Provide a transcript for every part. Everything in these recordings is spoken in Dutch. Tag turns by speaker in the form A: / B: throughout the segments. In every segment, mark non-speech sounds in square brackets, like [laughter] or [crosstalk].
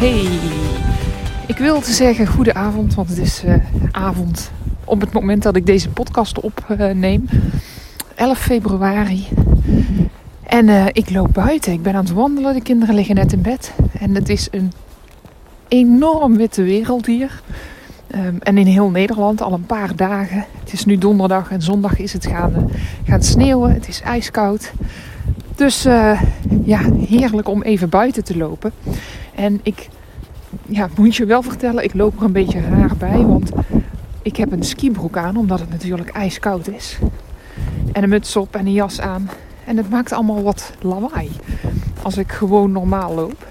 A: Hey, ik wilde zeggen goede avond, want het is uh, avond op het moment dat ik deze podcast opneem. 11 februari. En uh, ik loop buiten. Ik ben aan het wandelen. De kinderen liggen net in bed. En het is een enorm witte wereld hier. Um, en in heel Nederland al een paar dagen. Het is nu donderdag en zondag is het gaan, uh, gaan sneeuwen. Het is ijskoud. Dus uh, ja, heerlijk om even buiten te lopen. En ik ja, moet je wel vertellen, ik loop er een beetje raar bij. Want ik heb een skibroek aan, omdat het natuurlijk ijskoud is. En een muts op en een jas aan. En het maakt allemaal wat lawaai. Als ik gewoon normaal loop.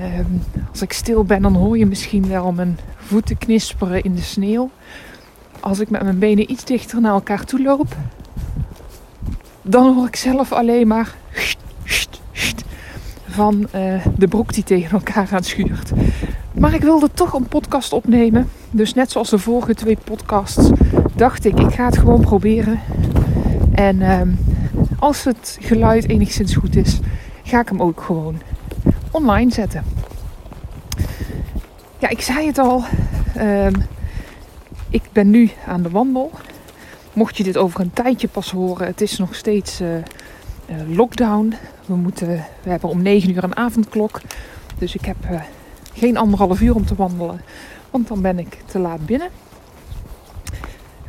A: Um, als ik stil ben, dan hoor je misschien wel mijn voeten knisperen in de sneeuw. Als ik met mijn benen iets dichter naar elkaar toe loop, dan hoor ik zelf alleen maar van uh, de broek die tegen elkaar aan schuurt. Maar ik wilde toch een podcast opnemen. Dus net zoals de vorige twee podcasts, dacht ik, ik ga het gewoon proberen. En uh, als het geluid enigszins goed is, ga ik hem ook gewoon online zetten. Ja, ik zei het al. Uh, ik ben nu aan de wandel. Mocht je dit over een tijdje pas horen, het is nog steeds uh, lockdown. We, moeten, we hebben om 9 uur een avondklok. Dus ik heb uh, geen anderhalf uur om te wandelen. Want dan ben ik te laat binnen.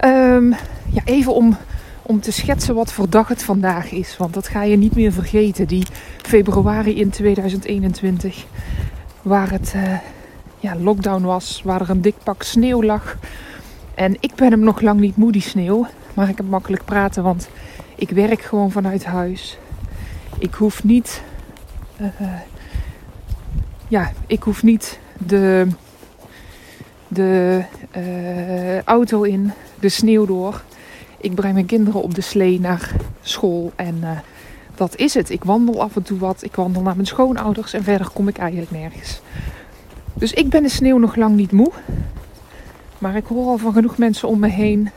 A: Um, ja, even om, om te schetsen wat voor dag het vandaag is. Want dat ga je niet meer vergeten. Die februari in 2021. Waar het uh, ja, lockdown was. Waar er een dik pak sneeuw lag. En ik ben hem nog lang niet moe, die sneeuw. Maar ik heb makkelijk praten, want ik werk gewoon vanuit huis. Ik hoef niet. Uh, ja, ik hoef niet de, de uh, auto in, de sneeuw door. Ik breng mijn kinderen op de slee naar school en uh, dat is het. Ik wandel af en toe wat. Ik wandel naar mijn schoonouders en verder kom ik eigenlijk nergens. Dus ik ben de sneeuw nog lang niet moe. Maar ik hoor al van genoeg mensen om me heen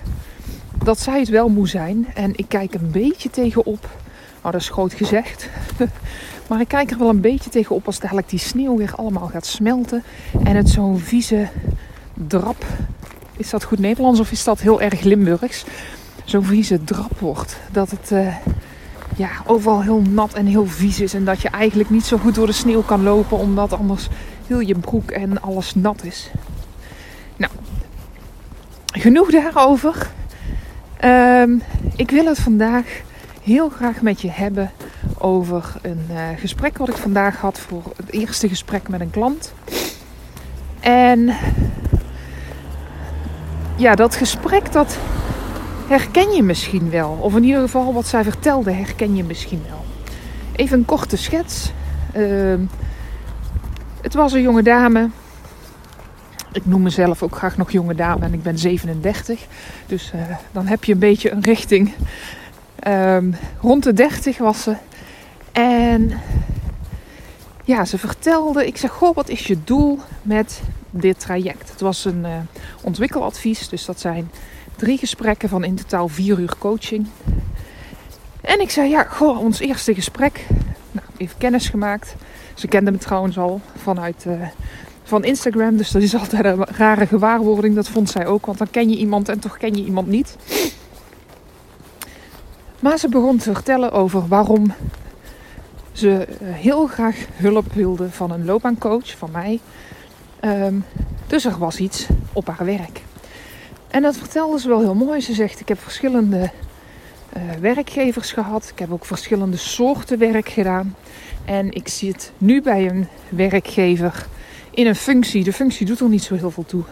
A: dat zij het wel moe zijn. En ik kijk een beetje tegenop Oh, dat is groot gezegd. [laughs] maar ik kijk er wel een beetje tegenop als dadelijk die sneeuw weer allemaal gaat smelten. En het zo'n vieze drap. Is dat goed Nederlands of is dat heel erg Limburgs? Zo'n vieze drap wordt. Dat het uh, ja, overal heel nat en heel vies is. En dat je eigenlijk niet zo goed door de sneeuw kan lopen. Omdat anders heel je broek en alles nat is. Nou, genoeg daarover. Um, ik wil het vandaag heel graag met je hebben over een uh, gesprek wat ik vandaag had voor het eerste gesprek met een klant. En ja, dat gesprek dat herken je misschien wel. Of in ieder geval wat zij vertelde herken je misschien wel. Even een korte schets. Uh, het was een jonge dame. Ik noem mezelf ook graag nog jonge dame en ik ben 37. Dus uh, dan heb je een beetje een richting Um, rond de 30 was ze. En ja, ze vertelde, ik zeg, goh, wat is je doel met dit traject? Het was een uh, ontwikkeladvies, dus dat zijn drie gesprekken van in totaal vier uur coaching. En ik zei, ja, goh, ons eerste gesprek. Nou, even kennis gemaakt. Ze kende me trouwens al vanuit uh, van Instagram, dus dat is altijd een rare gewaarwording. Dat vond zij ook, want dan ken je iemand en toch ken je iemand niet. Maar ze begon te vertellen over waarom ze eh, heel graag hulp wilde van een loopbaancoach, van mij. Um, dus er was iets op haar werk. En dat vertelde ze wel heel mooi. Ze zegt: Ik heb verschillende uh, werkgevers gehad. Ik heb ook verschillende soorten werk gedaan. En ik zit nu bij een werkgever in een functie. De functie doet er niet zo heel veel toe.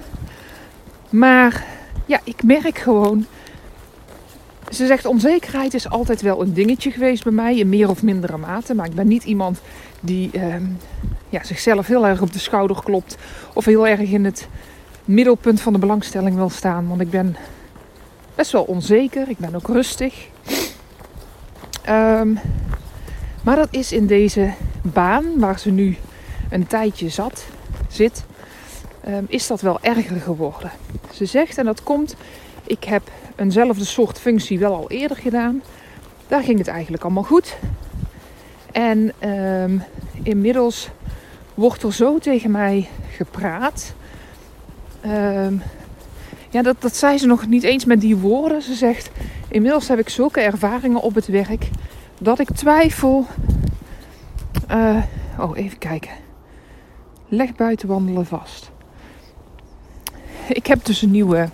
A: Maar ja, ik merk gewoon ze zegt onzekerheid is altijd wel een dingetje geweest bij mij, in meer of mindere mate. Maar ik ben niet iemand die ehm, ja, zichzelf heel erg op de schouder klopt of heel erg in het middelpunt van de belangstelling wil staan. Want ik ben best wel onzeker, ik ben ook rustig. Ehm, maar dat is in deze baan waar ze nu een tijdje zat, zit, ehm, is dat wel erger geworden. Ze zegt, en dat komt, ik heb eenzelfde soort functie wel al eerder gedaan. Daar ging het eigenlijk allemaal goed. En ehm, inmiddels wordt er zo tegen mij gepraat. Ehm, ja, dat, dat zei ze nog niet eens met die woorden. Ze zegt: Inmiddels heb ik zulke ervaringen op het werk dat ik twijfel. Uh, oh, even kijken. Leg buiten wandelen vast. Ik heb dus een nieuwe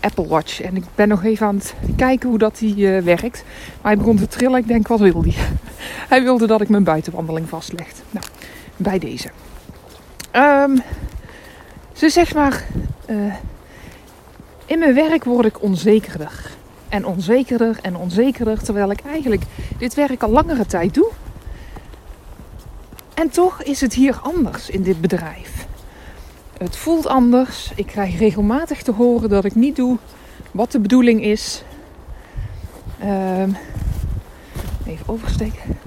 A: Apple Watch. En ik ben nog even aan het kijken hoe dat die uh, werkt. Maar hij begon te trillen. Ik denk, wat wil hij? [laughs] hij wilde dat ik mijn buitenwandeling vastleg. Nou, bij deze. Um, ze zegt maar, uh, in mijn werk word ik onzekerder. En onzekerder en onzekerder. Terwijl ik eigenlijk dit werk al langere tijd doe. En toch is het hier anders in dit bedrijf. Het voelt anders. Ik krijg regelmatig te horen dat ik niet doe wat de bedoeling is. Um, even oversteken.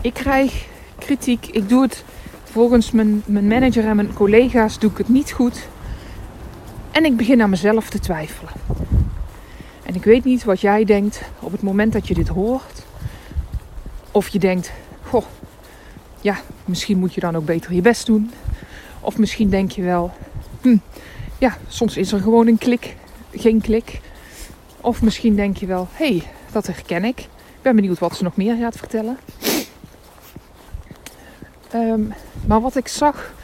A: Ik krijg kritiek. Ik doe het volgens mijn, mijn manager en mijn collega's doe ik het niet goed. En ik begin aan mezelf te twijfelen. En ik weet niet wat jij denkt op het moment dat je dit hoort. Of je denkt, goh, ja, misschien moet je dan ook beter je best doen. Of misschien denk je wel, hm, ja, soms is er gewoon een klik, geen klik. Of misschien denk je wel, hé, hey, dat herken ik. Ik ben benieuwd wat ze nog meer gaat vertellen. Ehm, maar wat ik zag,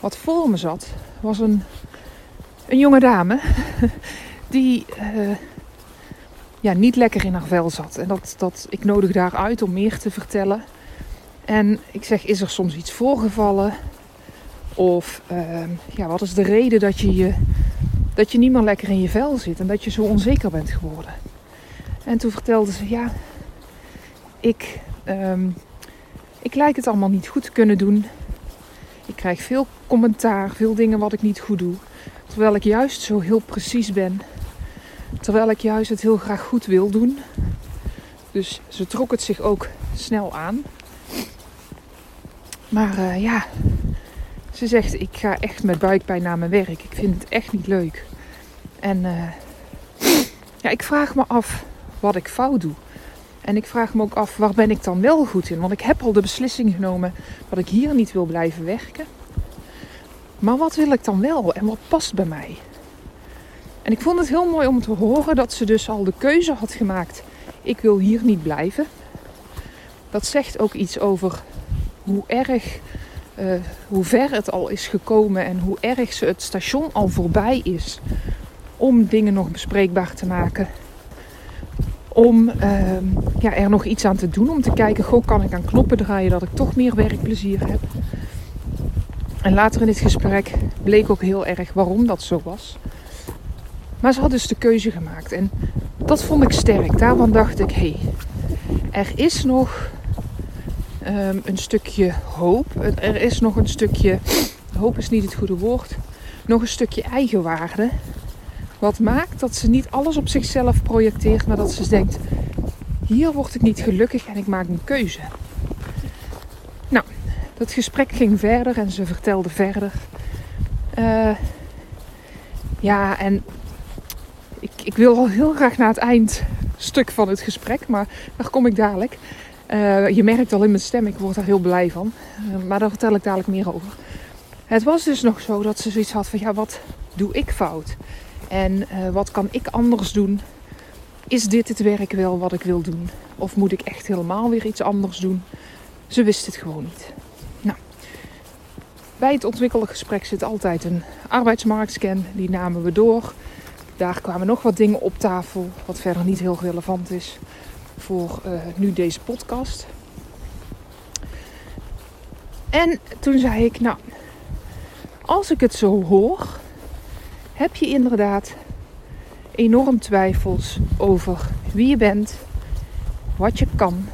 A: wat voor me zat, was een, een jonge dame [laughs] die uh, ja, niet lekker in haar vel zat. En dat, dat, ik nodig haar uit om meer te vertellen. En ik zeg, is er soms iets voorgevallen? Of uh, ja, wat is de reden dat je, dat je niet meer lekker in je vel zit en dat je zo onzeker bent geworden? En toen vertelde ze, ja, ik, um, ik lijk het allemaal niet goed te kunnen doen. Ik krijg veel commentaar, veel dingen wat ik niet goed doe. Terwijl ik juist zo heel precies ben. Terwijl ik juist het heel graag goed wil doen. Dus ze trok het zich ook snel aan. Maar uh, ja, ze zegt, ik ga echt met buikpijn naar mijn werk. Ik vind het echt niet leuk. En uh, ja, ik vraag me af wat ik fout doe. En ik vraag me ook af, waar ben ik dan wel goed in? Want ik heb al de beslissing genomen dat ik hier niet wil blijven werken. Maar wat wil ik dan wel en wat past bij mij? En ik vond het heel mooi om te horen dat ze dus al de keuze had gemaakt. Ik wil hier niet blijven. Dat zegt ook iets over hoe erg uh, hoe ver het al is gekomen en hoe erg ze het station al voorbij is om dingen nog bespreekbaar te maken. Om uh, ja, er nog iets aan te doen, om te kijken, goh, kan ik aan knoppen draaien dat ik toch meer werkplezier heb. En later in dit gesprek bleek ook heel erg waarom dat zo was. Maar ze had dus de keuze gemaakt en dat vond ik sterk. Daarvan dacht ik, hé, hey, er is nog um, een stukje hoop. Er is nog een stukje, hoop is niet het goede woord, nog een stukje eigenwaarde. Wat maakt dat ze niet alles op zichzelf projecteert, maar dat ze denkt: hier word ik niet gelukkig en ik maak een keuze. Nou, dat gesprek ging verder en ze vertelde verder. Uh, ja, en ik, ik wil al heel graag naar het eindstuk van het gesprek, maar daar kom ik dadelijk. Uh, je merkt al in mijn stem, ik word er heel blij van. Uh, maar daar vertel ik dadelijk meer over. Het was dus nog zo dat ze zoiets had van, ja, wat doe ik fout? En uh, wat kan ik anders doen? Is dit het werk wel wat ik wil doen? Of moet ik echt helemaal weer iets anders doen? Ze wist het gewoon niet. Nou, bij het ontwikkelde gesprek zit altijd een arbeidsmarktscan. Die namen we door. Daar kwamen nog wat dingen op tafel, wat verder niet heel relevant is voor uh, nu deze podcast. En toen zei ik, nou, als ik het zo hoor, heb je inderdaad enorm twijfels over wie je bent, wat je kan,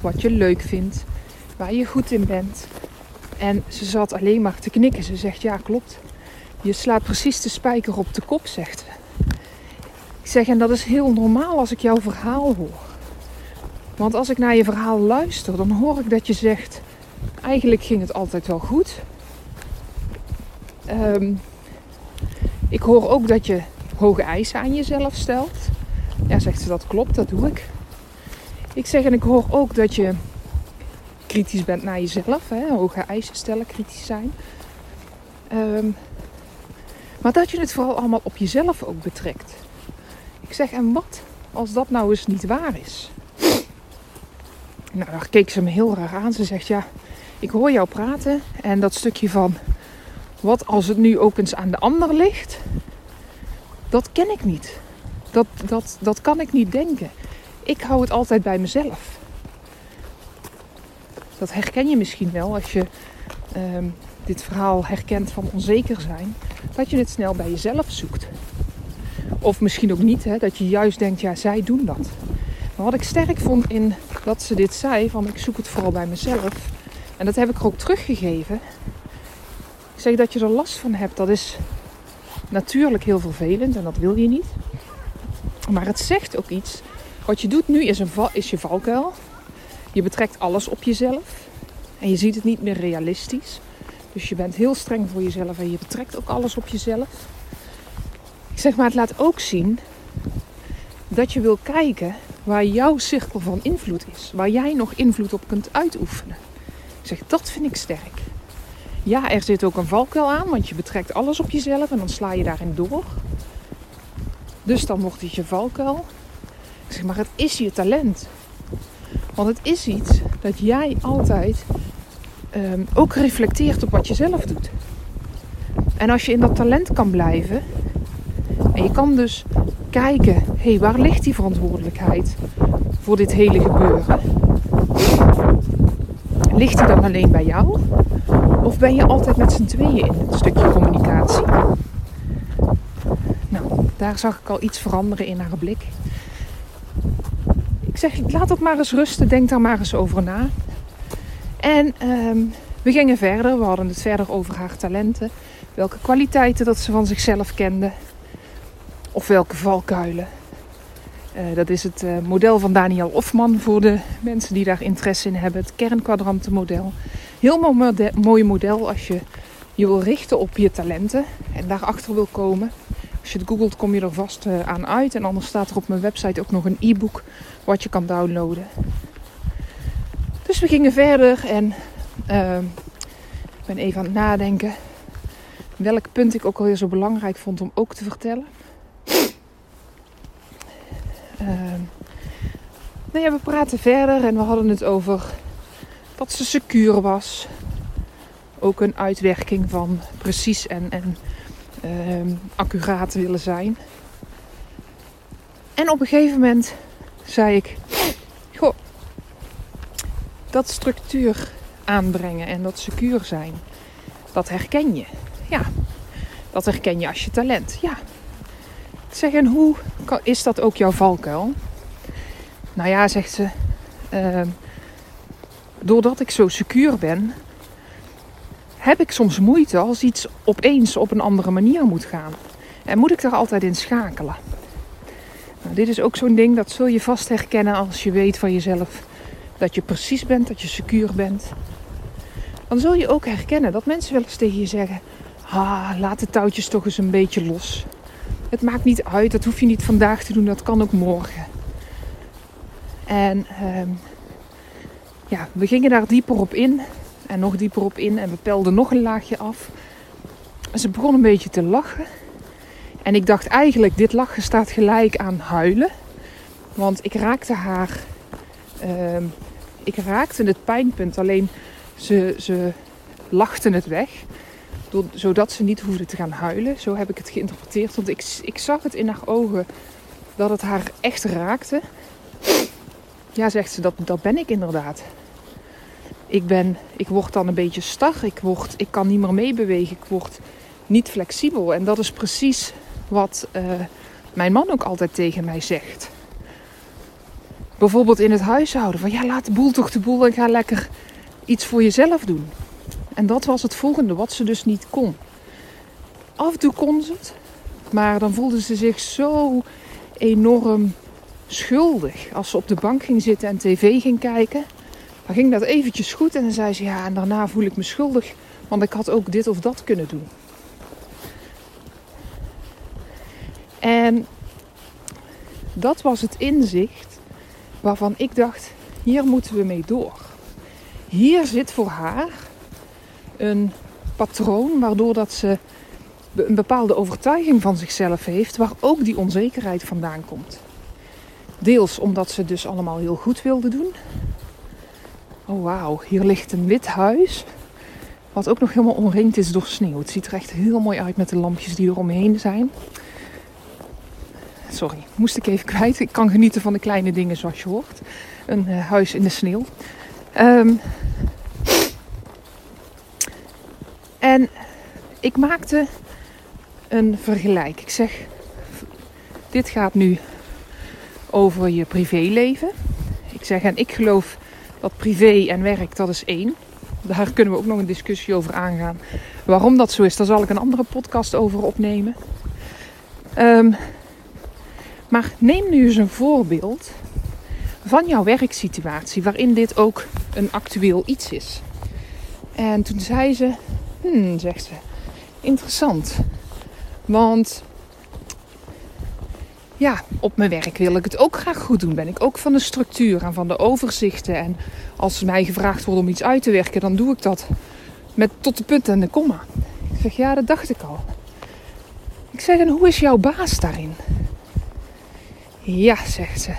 A: wat je leuk vindt, waar je goed in bent. En ze zat alleen maar te knikken. Ze zegt: Ja, klopt. Je slaat precies de spijker op de kop, zegt ze. Ik zeg: En dat is heel normaal als ik jouw verhaal hoor. Want als ik naar je verhaal luister, dan hoor ik dat je zegt: Eigenlijk ging het altijd wel goed. Ehm, ik hoor ook dat je hoge eisen aan jezelf stelt. Ja, zegt ze, dat klopt, dat doe ik. Ik zeg en ik hoor ook dat je kritisch bent naar jezelf. Hè? Hoge eisen stellen, kritisch zijn. Ehm, maar dat je het vooral allemaal op jezelf ook betrekt. Ik zeg, en wat als dat nou eens niet waar is? Nou, daar keek ze me heel raar aan. Ze zegt, ja, ik hoor jou praten en dat stukje van wat als het nu ook eens aan de ander ligt, dat ken ik niet. Dat, dat, dat kan ik niet denken. Ik hou het altijd bij mezelf. Dat herken je misschien wel als je ehm, dit verhaal herkent van onzeker zijn. Dat je het snel bij jezelf zoekt. Of misschien ook niet, hè, dat je juist denkt, ja, zij doen dat. Maar wat ik sterk vond in dat ze dit zei, van ik zoek het vooral bij mezelf. En dat heb ik er ook teruggegeven. Ik zeg dat je er last van hebt, dat is natuurlijk heel vervelend en dat wil je niet. Maar het zegt ook iets. Wat je doet nu is, een is je valkuil. Je betrekt alles op jezelf. En je ziet het niet meer realistisch. Dus je bent heel streng voor jezelf en je betrekt ook alles op jezelf. Ik zeg maar, het laat ook zien dat je wil kijken waar jouw cirkel van invloed is. Waar jij nog invloed op kunt uitoefenen. Ik zeg, dat vind ik sterk. Ja, er zit ook een valkuil aan, want je betrekt alles op jezelf en dan sla je daarin door. Dus dan wordt het je valkuil. Ik zeg maar, het is je talent. Want het is iets dat jij altijd um, ook reflecteert op wat je zelf doet. En als je in dat talent kan blijven, en je kan dus kijken, hé, hey, waar ligt die verantwoordelijkheid voor dit hele gebeuren? Ligt die dan alleen bij jou? Of ben je altijd met z'n tweeën in het stukje communicatie? Nou, daar zag ik al iets veranderen in haar blik. Ik zeg, laat het maar eens rusten, denk daar maar eens over na. En ehm, we gingen verder, we hadden het verder over haar talenten. Welke kwaliteiten dat ze van zichzelf kende. Of welke valkuilen. Uh, dat is het uh, model van Daniel Ofman voor de mensen die daar interesse in hebben. Het kernkwadrantenmodel. Heel mooi model als je je wil richten op je talenten en daarachter wil komen. Als je het googelt kom je er vast uh, aan uit. En anders staat er op mijn website ook nog een e-book wat je kan downloaden. Dus we gingen verder en ik ben even aan het nadenken welk punt ik ook alweer zo belangrijk vond om ook te vertellen. Uh, nou ja, we praten verder en we hadden het over dat ze secuur was. Ook een uitwerking van precies en, en uh, accuraat willen zijn. En op een gegeven moment zei ik: Goh, dat structuur aanbrengen en dat secuur zijn, dat herken je. Ja, dat herken je als je talent. Ja, Zeg, en hoe is dat ook jouw valkuil? Nou ja, zegt ze. Uh, doordat ik zo secuur ben, heb ik soms moeite als iets opeens op een andere manier moet gaan. En moet ik daar altijd in schakelen. Nou, dit is ook zo'n ding dat zul je vast herkennen als je weet van jezelf dat je precies bent, dat je secuur bent. Dan zul je ook herkennen dat mensen wel eens tegen je zeggen: ah, laat de touwtjes toch eens een beetje los. Het maakt niet uit, dat hoef je niet vandaag te doen, dat kan ook morgen. En ehm, ja, we gingen daar dieper op in en nog dieper op in en we pelden nog een laagje af. Ze begon een beetje te lachen. En ik dacht eigenlijk, dit lachen staat gelijk aan huilen. Want ik raakte haar, uh, ik raakte het pijnpunt, alleen ze, ze lachten het weg zodat ze niet hoefde te gaan huilen. Zo heb ik het geïnterpreteerd. Want ik, ik zag het in haar ogen dat het haar echt raakte. Ja, zegt ze, dat, dat ben ik inderdaad. Ik, ben, ik word dan een beetje star. Ik, word, ik kan niet meer meebewegen. Ik word niet flexibel. En dat is precies wat uh, mijn man ook altijd tegen mij zegt. Bijvoorbeeld in het huishouden. Van ja, laat de boel toch de boel en ga lekker iets voor jezelf doen. En dat was het volgende, wat ze dus niet kon. Af en toe kon ze het, maar dan voelde ze zich zo enorm schuldig. Als ze op de bank ging zitten en tv ging kijken, dan ging dat eventjes goed. En dan zei ze, ja, en daarna voel ik me schuldig, want ik had ook dit of dat kunnen doen. En dat was het inzicht waarvan ik dacht, hier moeten we mee door. Hier zit voor haar een patroon waardoor dat ze een bepaalde overtuiging van zichzelf heeft, waar ook die onzekerheid vandaan komt. Deels omdat ze dus allemaal heel goed wilde doen. Oh wauw, hier ligt een wit huis. Wat ook nog helemaal omringd is door sneeuw. Het ziet er echt heel mooi uit met de lampjes die er omheen zijn. Sorry, moest ik even kwijt. Ik kan genieten van de kleine dingen zoals je hoort. Een uh, huis in de sneeuw. Um, en ik maakte een vergelijk. Ik zeg, dit gaat nu over je privéleven. Ik zeg, en ik geloof dat privé en werk, dat is één. Daar kunnen we ook nog een discussie over aangaan. Waarom dat zo is, daar zal ik een andere podcast over opnemen. Um, maar neem nu eens een voorbeeld van jouw werksituatie, waarin dit ook een actueel iets is. En toen zei ze, hmm, zegt ze, interessant. Want ja, op mijn werk wil ik het ook graag goed doen. Ben ik ook van de structuur en van de overzichten. En als mij gevraagd wordt om iets uit te werken, dan doe ik dat met tot de punt en de komma. Ik zeg, ja, dat dacht ik al. Ik zeg, en hoe is jouw baas daarin? Ja, zegt ze.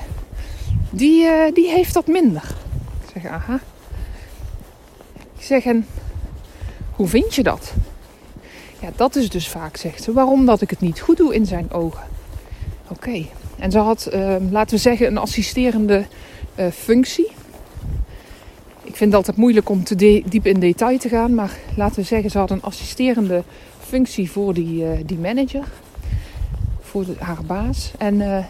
A: Die, uh, die heeft dat minder. Ik zeg, aha. Ik zeg, en hoe vind je dat? Ja, dat is dus vaak, zegt ze, waarom dat ik het niet goed doe in zijn ogen. Oké. En ze had, uh, laten we zeggen, een assisterende uh, functie. Ik vind het altijd moeilijk om te diep in detail te gaan, maar laten we zeggen, ze had een assisterende functie voor die, uh, die manager, voor haar baas. En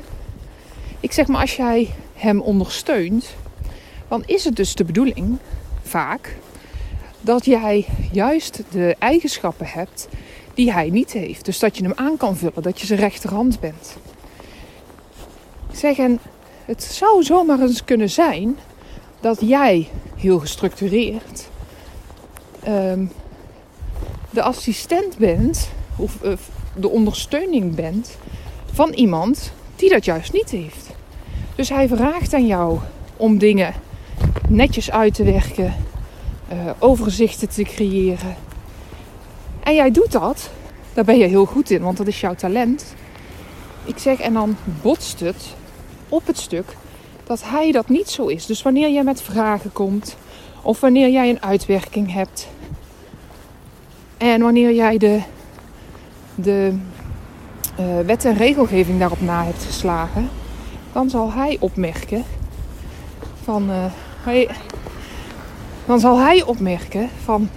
A: ik zeg maar, als jij hem ondersteunt, dan is het dus de bedoeling, vaak, dat jij juist de eigenschappen hebt die hij niet heeft. Dus dat je hem aan kan vullen, dat je zijn rechterhand bent. zeg, en het zou zomaar eens kunnen zijn dat jij heel gestructureerd um, de assistent bent, of uh, de ondersteuning bent van iemand die dat juist niet heeft. Dus hij vraagt aan jou om dingen netjes uit te werken, uh, overzichten te creëren. En jij doet dat, daar ben je heel goed in, want dat is jouw talent. Ik zeg, en dan botst het op het stuk dat hij dat niet zo is. Dus wanneer jij met vragen komt, of wanneer jij een uitwerking hebt, en wanneer jij de, de uh, wet en regelgeving daarop na hebt geslagen, dan zal hij opmerken van. Uh, hij, dan zal hij opmerken van.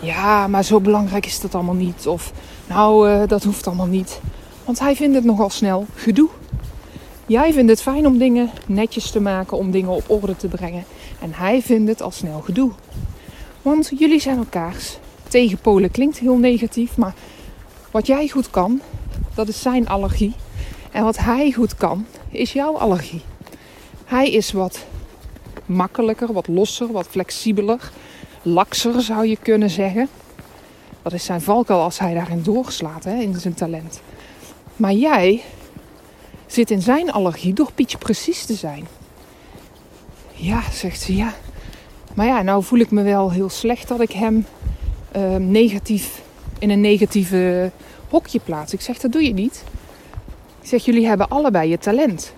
A: Ja, maar zo belangrijk is dat allemaal niet. Of nou, uh, dat hoeft allemaal niet. Want hij vindt het nogal snel gedoe. Jij vindt het fijn om dingen netjes te maken, om dingen op orde te brengen. En hij vindt het al snel gedoe. Want jullie zijn elkaars tegenpolen. Klinkt heel negatief, maar wat jij goed kan, dat is zijn allergie. En wat hij goed kan, is jouw allergie. Hij is wat makkelijker, wat losser, wat flexibeler, lakser zou je kunnen zeggen. Dat is zijn valkuil als hij daarin doorslaat, hè, in zijn talent. Maar jij zit in zijn allergie door Pietje precies te zijn. Ja, zegt ze, ja. Maar ja, nou voel ik me wel heel slecht dat ik hem uh, negatief in een negatieve hokje plaats. Ik zeg, dat doe je niet. Ik zeg, jullie hebben allebei je talent.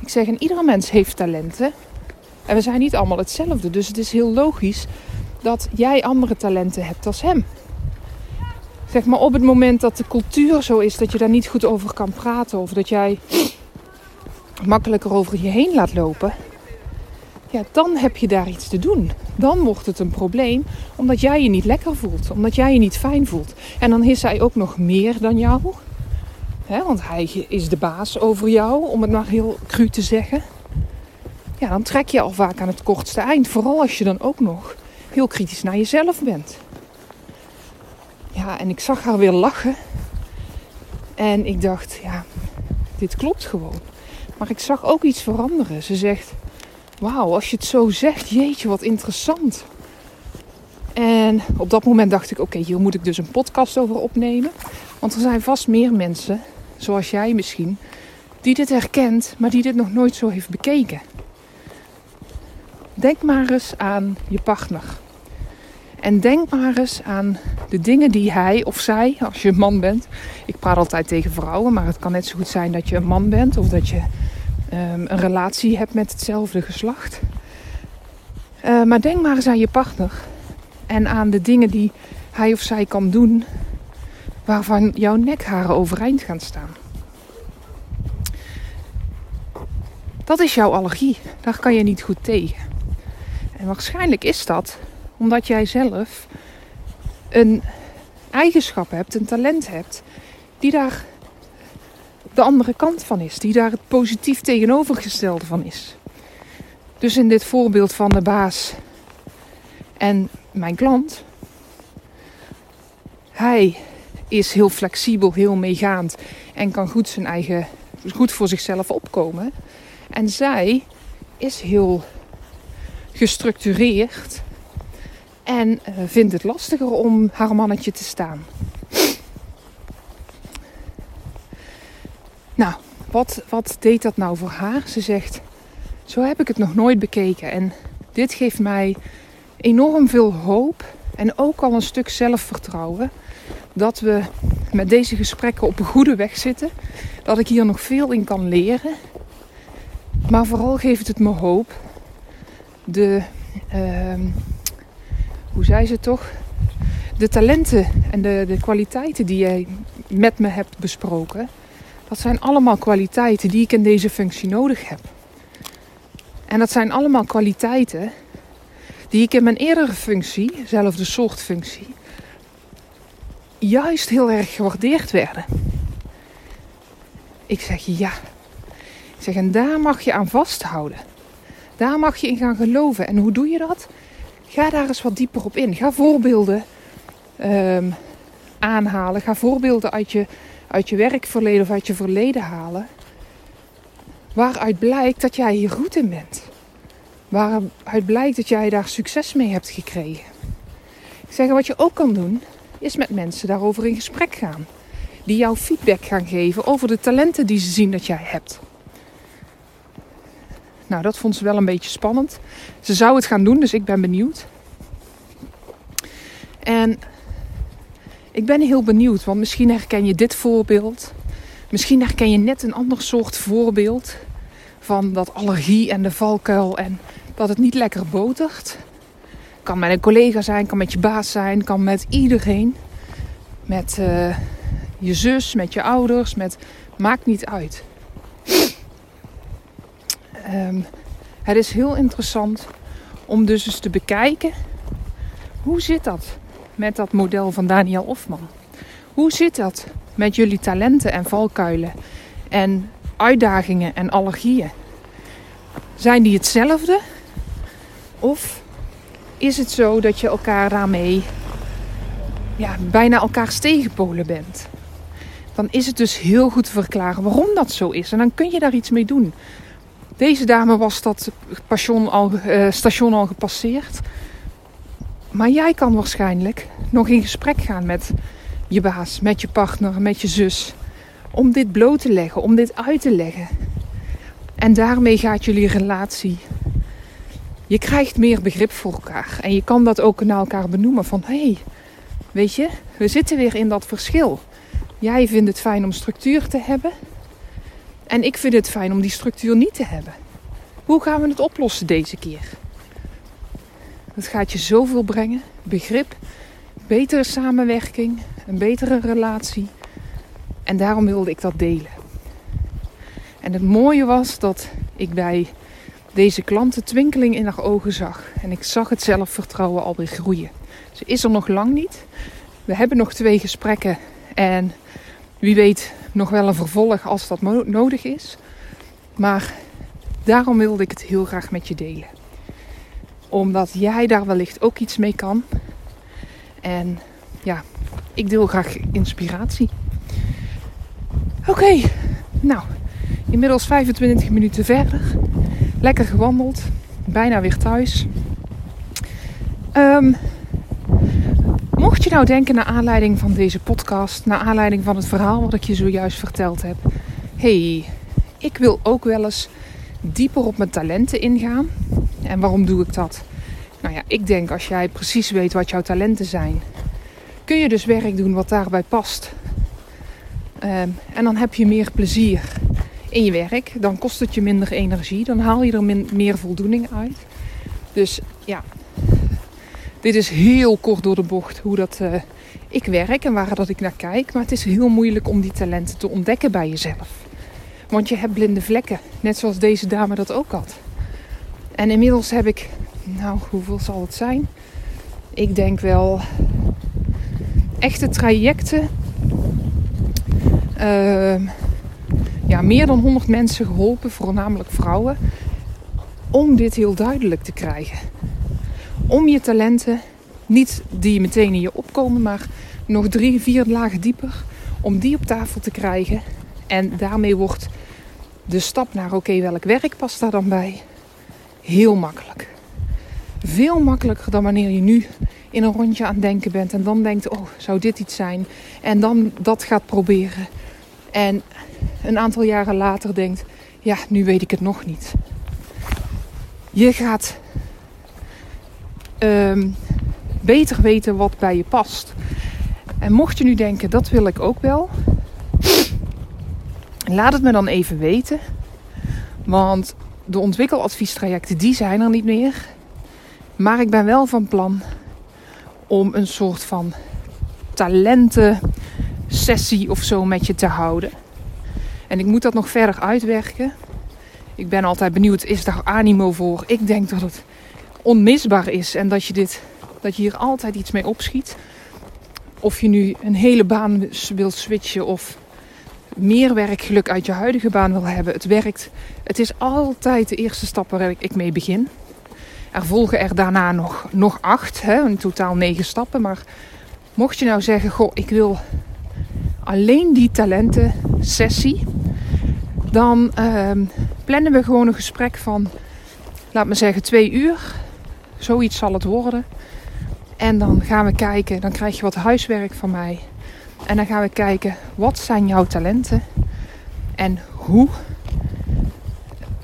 A: Ik zeg, en iedere mens heeft talenten. En we zijn niet allemaal hetzelfde. Dus het is heel logisch dat jij andere talenten hebt als hem. Zeg maar op het moment dat de cultuur zo is dat je daar niet goed over kan praten. Of dat jij makkelijker over je heen laat lopen. Ja, dan heb je daar iets te doen. Dan wordt het een probleem omdat jij je niet lekker voelt. Omdat jij je niet fijn voelt. En dan is hij ook nog meer dan jou hè, want hij is de baas over jou, om het maar heel cru te zeggen. Ja, dan trek je al vaak aan het kortste eind. Vooral als je dan ook nog heel kritisch naar jezelf bent. Ja, en ik zag haar weer lachen. En ik dacht, ja, dit klopt gewoon. Maar ik zag ook iets veranderen. Ze zegt, wauw, als je het zo zegt, jeetje, wat interessant. En op dat moment dacht ik, oké, hier moet ik dus een podcast over opnemen. Want er zijn vast meer mensen, zoals jij misschien, die dit herkent, maar die dit nog nooit zo heeft bekeken. Denk maar eens aan je partner. En denk maar eens aan de dingen die hij of zij, als je een man bent. Ik praat altijd tegen vrouwen, maar het kan net zo goed zijn dat je een man bent of dat je um, een relatie hebt met hetzelfde geslacht. Uh, maar denk maar eens aan je partner en aan de dingen die hij of zij kan doen waarvan jouw nekharen overeind gaan staan. Dat is jouw allergie. Daar kan je niet goed tegen. En waarschijnlijk is dat omdat jij zelf een eigenschap hebt, een talent hebt, die daar de andere kant van is, die daar het positief tegenovergestelde van is. Dus in dit voorbeeld van de baas en mijn klant, hij is heel flexibel, heel meegaand en kan goed zijn eigen, goed voor zichzelf opkomen. En zij is heel gestructureerd en uh, vindt het lastiger om haar mannetje te staan. Nou, wat, wat deed dat nou voor haar? Ze zegt: Zo heb ik het nog nooit bekeken. En dit geeft mij enorm veel hoop en ook al een stuk zelfvertrouwen dat we met deze gesprekken op een goede weg zitten. Dat ik hier nog veel in kan leren. Maar vooral geeft het me hoop. De, uh, hoe zei ze toch? De talenten en de, de kwaliteiten die jij met me hebt besproken. Dat zijn allemaal kwaliteiten die ik in deze functie nodig heb. En dat zijn allemaal kwaliteiten die ik in mijn eerdere functie, dezelfde soort functie, juist heel erg gewaardeerd werden. Ik zeg ja. Ik zeg, en daar mag je aan vasthouden. Daar mag je in gaan geloven. En hoe doe je dat? Ga daar eens wat dieper op in. Ga voorbeelden um, aanhalen. Ga voorbeelden uit je, uit je werkverleden of uit je verleden halen. Waaruit blijkt dat jij hier goed in bent. Waaruit blijkt dat jij daar succes mee hebt gekregen. Ik zeg, wat je ook kan doen, is met mensen daarover in gesprek gaan. Die jou feedback gaan geven over de talenten die ze zien dat jij hebt. Nou, dat vond ze wel een beetje spannend. Ze zou het gaan doen, dus ik ben benieuwd. En ik ben heel benieuwd, want misschien herken je dit voorbeeld. Misschien herken je net een ander soort voorbeeld van dat allergie en de valkuil en dat het niet lekker botert. Kan met een collega zijn, kan met je baas zijn, kan met iedereen. Met uh, je zus, met je ouders, met maakt niet uit. Um, het is heel interessant om dus eens te bekijken hoe zit dat met dat model van Daniel Hofman? Hoe zit dat met jullie talenten en valkuilen en uitdagingen en allergieën? Zijn die hetzelfde? Of is het zo dat je elkaar daarmee ja, bijna elkaars tegenpolen bent? Dan is het dus heel goed te verklaren waarom dat zo is. En dan kun je daar iets mee doen. Deze dame was dat station al, uh, station al gepasseerd. Maar jij kan waarschijnlijk nog in gesprek gaan met je baas, met je partner, met je zus. Om dit bloot te leggen, om dit uit te leggen. En daarmee gaat jullie relatie. Je krijgt meer begrip voor elkaar. En je kan dat ook naar elkaar benoemen van hé, hey, weet je, we zitten weer in dat verschil. Jij vindt het fijn om structuur te hebben. En ik vind het fijn om die structuur niet te hebben. Hoe gaan we het oplossen deze keer? Het gaat je zoveel brengen. Begrip, betere samenwerking, een betere relatie. En daarom wilde ik dat delen. En het mooie was dat ik bij deze klanten twinkeling in haar ogen zag. En ik zag het zelfvertrouwen alweer groeien. Ze is er nog lang niet. We hebben nog twee gesprekken. En wie weet nog wel een vervolg als dat nodig is. Maar daarom wilde ik het heel graag met je delen. Omdat jij daar wellicht ook iets mee kan. En ja, ik deel graag inspiratie. Oké, nou, inmiddels 25 minuten verder. Lekker gewandeld. Bijna weer thuis. Um, mocht je nou denken naar aanleiding van deze podcast, naar aanleiding van het verhaal wat ik je zojuist verteld heb. hey, ik wil ook wel eens dieper op mijn talenten ingaan. En waarom doe ik dat? Nou ja, ik denk als jij precies weet wat jouw talenten zijn, kun je dus werk doen wat daarbij past. Um, en dan heb je meer plezier in je werk. Dan kost het je minder energie. Dan haal je er meer voldoening uit. Dus ja, dit is heel kort door de bocht hoe dat uh, ik werk en waar dat ik naar kijk. Maar het is heel moeilijk om die talenten te ontdekken bij jezelf. Want je hebt blinde vlekken, net zoals deze dame dat ook had. En inmiddels heb ik, nou hoeveel zal het zijn? Ik denk wel echte trajecten. Uh, ja, meer dan 100 mensen geholpen, voornamelijk vrouwen, om dit heel duidelijk te krijgen. Om je talenten, niet die meteen in je opkomen, maar nog drie, vier lagen dieper, om die op tafel te krijgen. En daarmee wordt de stap naar oké, welk werk past daar dan bij? Heel makkelijk. Veel makkelijker dan wanneer je nu in een rondje aan het denken bent en dan denkt, oh, zou dit iets zijn? En dan dat gaat proberen. En een aantal jaren later denkt: ja, nu weet ik het nog niet. Je gaat um, beter weten wat bij je past. En mocht je nu denken: dat wil ik ook wel, laat het me dan even weten. Want de ontwikkeladviestrajecten die zijn er niet meer. Maar ik ben wel van plan om een soort van talenten sessie of zo met je te houden. En ik moet dat nog verder uitwerken. Ik ben altijd benieuwd, is daar animo voor? Ik denk dat het onmisbaar is en dat je, dit, dat je hier altijd iets mee opschiet. Of je nu een hele baan wilt switchen of meer werkgeluk uit je huidige baan wil hebben. Het werkt. Het is altijd de eerste stap waar ik mee begin. Er volgen er daarna nog, nog acht, hè, in totaal negen stappen. Maar mocht je nou zeggen, goh, ik wil alleen die talenten sessie, dan uh, plannen we gewoon een gesprek van, laat me zeggen, twee uur. Zoiets zal het worden. En dan gaan we kijken, dan krijg je wat huiswerk van mij. En dan gaan we kijken, wat zijn jouw talenten? En hoe?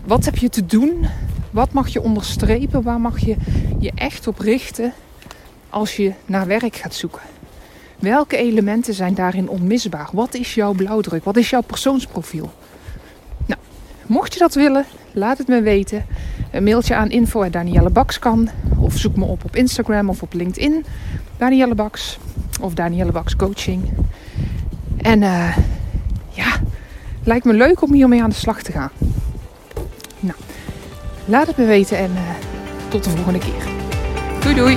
A: Wat heb je te doen? Wat mag je onderstrepen? Waar mag je je echt op richten als je naar werk gaat zoeken? Welke elementen zijn daarin onmisbaar? Wat is jouw blauwdruk? Wat is jouw persoonsprofiel? Nou, mocht je dat willen, laat het me weten. Een mailtje aan info Danielle Baks kan. Of zoek me op op Instagram of op LinkedIn. Danielle Baks. Of Danielle Baks Coaching. En uh, ja, lijkt me leuk om hiermee aan de slag te gaan. Nou, laat het me weten en uh, tot de volgende keer. Doei doei!